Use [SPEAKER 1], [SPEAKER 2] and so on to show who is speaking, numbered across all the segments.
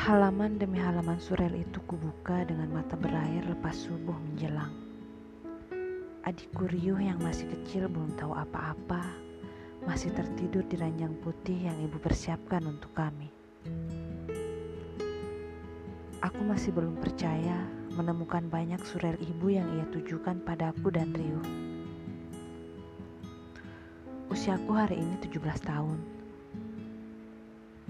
[SPEAKER 1] Halaman demi halaman surel itu kubuka dengan mata berair lepas subuh menjelang. Adikku riuh yang masih kecil belum tahu apa-apa, masih tertidur di ranjang putih yang ibu persiapkan untuk kami. Aku masih belum percaya menemukan banyak surel ibu yang ia tujukan padaku dan Riuh. Usiaku hari ini 17 tahun.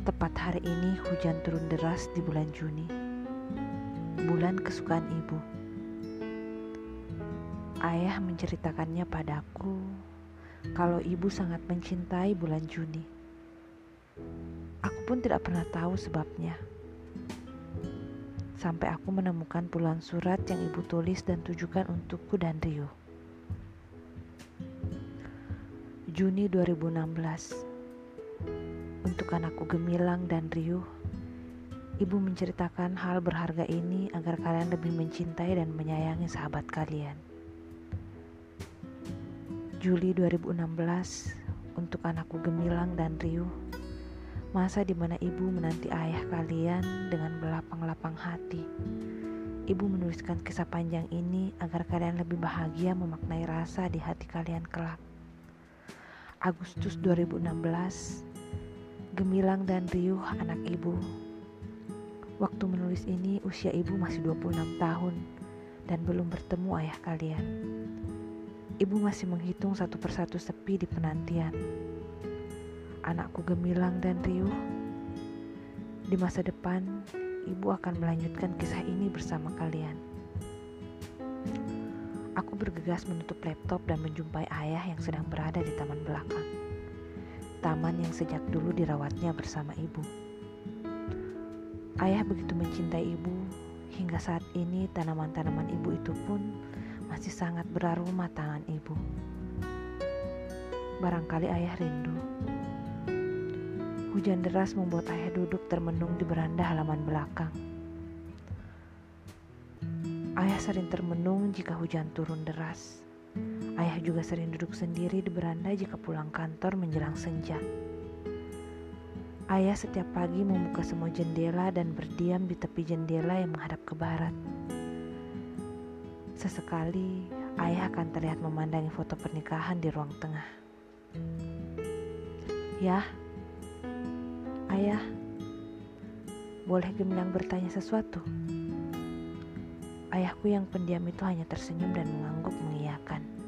[SPEAKER 1] Tepat hari ini hujan turun deras di bulan Juni. Bulan kesukaan ibu. Ayah menceritakannya padaku kalau ibu sangat mencintai bulan Juni. Aku pun tidak pernah tahu sebabnya. Sampai aku menemukan puluhan surat yang ibu tulis dan tujukan untukku dan Rio. Juni 2016 untuk anakku gemilang dan riuh, ibu menceritakan hal berharga ini agar kalian lebih mencintai dan menyayangi sahabat kalian. Juli 2016 untuk anakku gemilang dan riuh, masa di mana ibu menanti ayah kalian dengan berlapang-lapang hati. Ibu menuliskan kisah panjang ini agar kalian lebih bahagia memaknai rasa di hati kalian kelak. Agustus 2016 gemilang dan riuh anak ibu. Waktu menulis ini usia ibu masih 26 tahun dan belum bertemu ayah kalian. Ibu masih menghitung satu persatu sepi di penantian. Anakku gemilang dan riuh. Di masa depan, ibu akan melanjutkan kisah ini bersama kalian. Aku bergegas menutup laptop dan menjumpai ayah yang sedang berada di taman belakang taman yang sejak dulu dirawatnya bersama ibu. Ayah begitu mencintai ibu hingga saat ini tanaman-tanaman ibu itu pun masih sangat beraroma tangan ibu. Barangkali ayah rindu. Hujan deras membuat ayah duduk termenung di beranda halaman belakang. Ayah sering termenung jika hujan turun deras. Ayah juga sering duduk sendiri di beranda jika pulang kantor menjelang senja. Ayah setiap pagi membuka semua jendela dan berdiam di tepi jendela yang menghadap ke barat. Sesekali, ayah akan terlihat memandangi foto pernikahan di ruang tengah. Ya, ayah, boleh gemilang bertanya sesuatu? Ayahku yang pendiam itu hanya tersenyum dan mengangguk mengiyakan.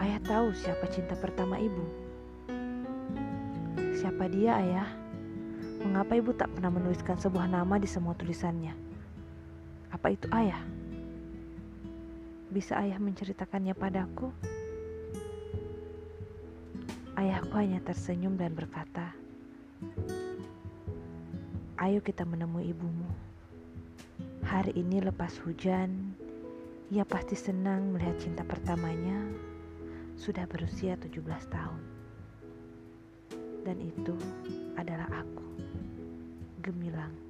[SPEAKER 1] Ayah tahu siapa cinta pertama ibu. Siapa dia, ayah? Mengapa ibu tak pernah menuliskan sebuah nama di semua tulisannya? Apa itu ayah? Bisa ayah menceritakannya padaku? Ayahku hanya tersenyum dan berkata, "Ayo kita menemui ibumu." Hari ini lepas hujan, ia pasti senang melihat cinta pertamanya sudah berusia 17 tahun. Dan itu adalah aku, Gemilang.